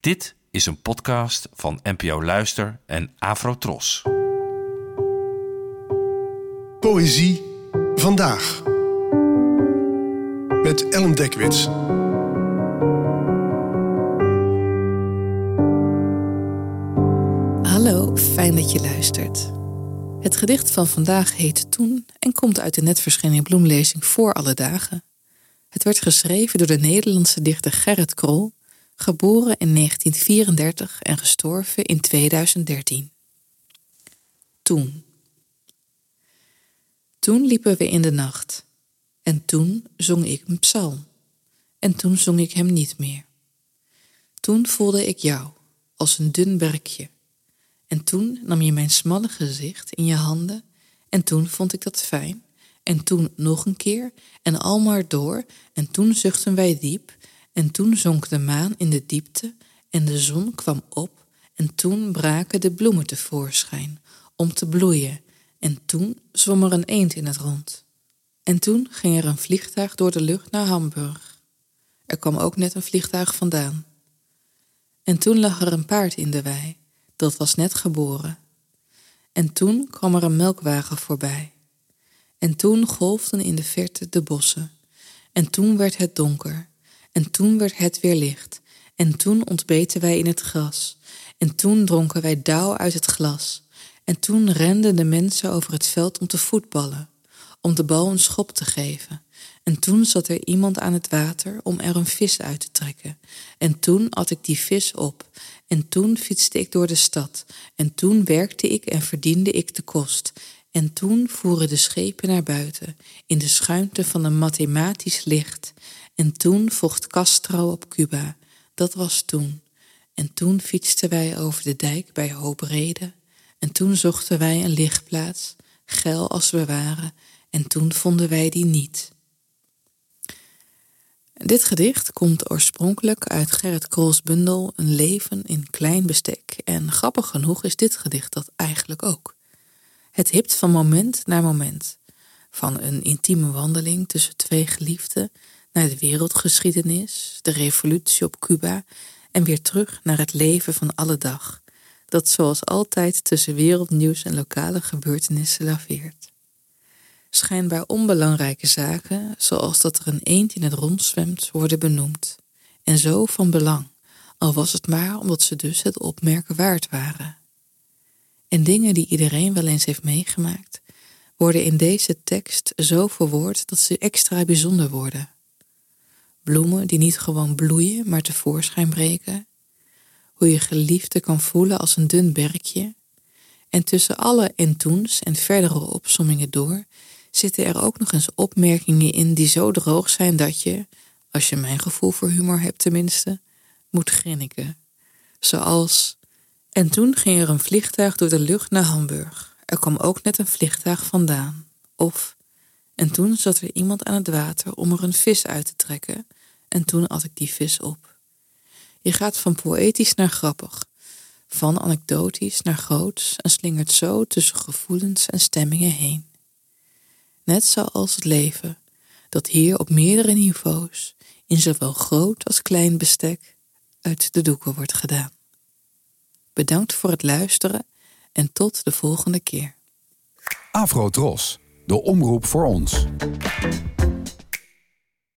Dit is een podcast van NPO Luister en Afrotros. Poëzie vandaag. Met Ellen Dekwits. Hallo, fijn dat je luistert. Het gedicht van vandaag heet Toen en komt uit de net verschenen bloemlezing Voor alle dagen. Het werd geschreven door de Nederlandse dichter Gerrit Krol, geboren in 1934 en gestorven in 2013. Toen. Toen liepen we in de nacht. En toen zong ik een psalm. En toen zong ik hem niet meer. Toen voelde ik jou, als een dun berkje. En toen nam je mijn smalle gezicht in je handen. En toen vond ik dat fijn. En toen nog een keer. En al maar door. En toen zuchtten wij diep. En toen zonk de maan in de diepte. En de zon kwam op. En toen braken de bloemen tevoorschijn. Om te bloeien. En toen zwom er een eend in het rond. En toen ging er een vliegtuig door de lucht naar Hamburg. Er kwam ook net een vliegtuig vandaan. En toen lag er een paard in de wei, dat was net geboren. En toen kwam er een melkwagen voorbij. En toen golfden in de verte de bossen. En toen werd het donker. En toen werd het weer licht. En toen ontbeten wij in het gras. En toen dronken wij dauw uit het glas. En toen renden de mensen over het veld om te voetballen om de bal een schop te geven. En toen zat er iemand aan het water om er een vis uit te trekken. En toen at ik die vis op. En toen fietste ik door de stad. En toen werkte ik en verdiende ik de kost. En toen voeren de schepen naar buiten, in de schuinte van een mathematisch licht. En toen vocht Castro op Cuba. Dat was toen. En toen fietsten wij over de dijk bij Hoobrede. En toen zochten wij een lichtplaats, geil als we waren, en toen vonden wij die niet. Dit gedicht komt oorspronkelijk uit Gerrit Krols bundel Een leven in klein bestek en grappig genoeg is dit gedicht dat eigenlijk ook. Het hipt van moment naar moment, van een intieme wandeling tussen twee geliefden naar de wereldgeschiedenis, de revolutie op Cuba en weer terug naar het leven van alle dag, dat zoals altijd tussen wereldnieuws en lokale gebeurtenissen laveert schijnbaar onbelangrijke zaken, zoals dat er een eend in het rond zwemt, worden benoemd. En zo van belang, al was het maar omdat ze dus het opmerken waard waren. En dingen die iedereen wel eens heeft meegemaakt, worden in deze tekst zo verwoord dat ze extra bijzonder worden. Bloemen die niet gewoon bloeien, maar tevoorschijn breken. Hoe je geliefde kan voelen als een dun berkje. En tussen alle en toens en verdere opsommingen door zitten er ook nog eens opmerkingen in die zo droog zijn dat je, als je mijn gevoel voor humor hebt tenminste, moet grinniken. Zoals, en toen ging er een vliegtuig door de lucht naar Hamburg. Er kwam ook net een vliegtuig vandaan. Of, en toen zat er iemand aan het water om er een vis uit te trekken, en toen at ik die vis op. Je gaat van poëtisch naar grappig, van anekdotisch naar groots en slingert zo tussen gevoelens en stemmingen heen net zoals het leven, dat hier op meerdere niveaus, in zowel groot als klein bestek, uit de doeken wordt gedaan. Bedankt voor het luisteren en tot de volgende keer. Afro Tros, de omroep voor ons.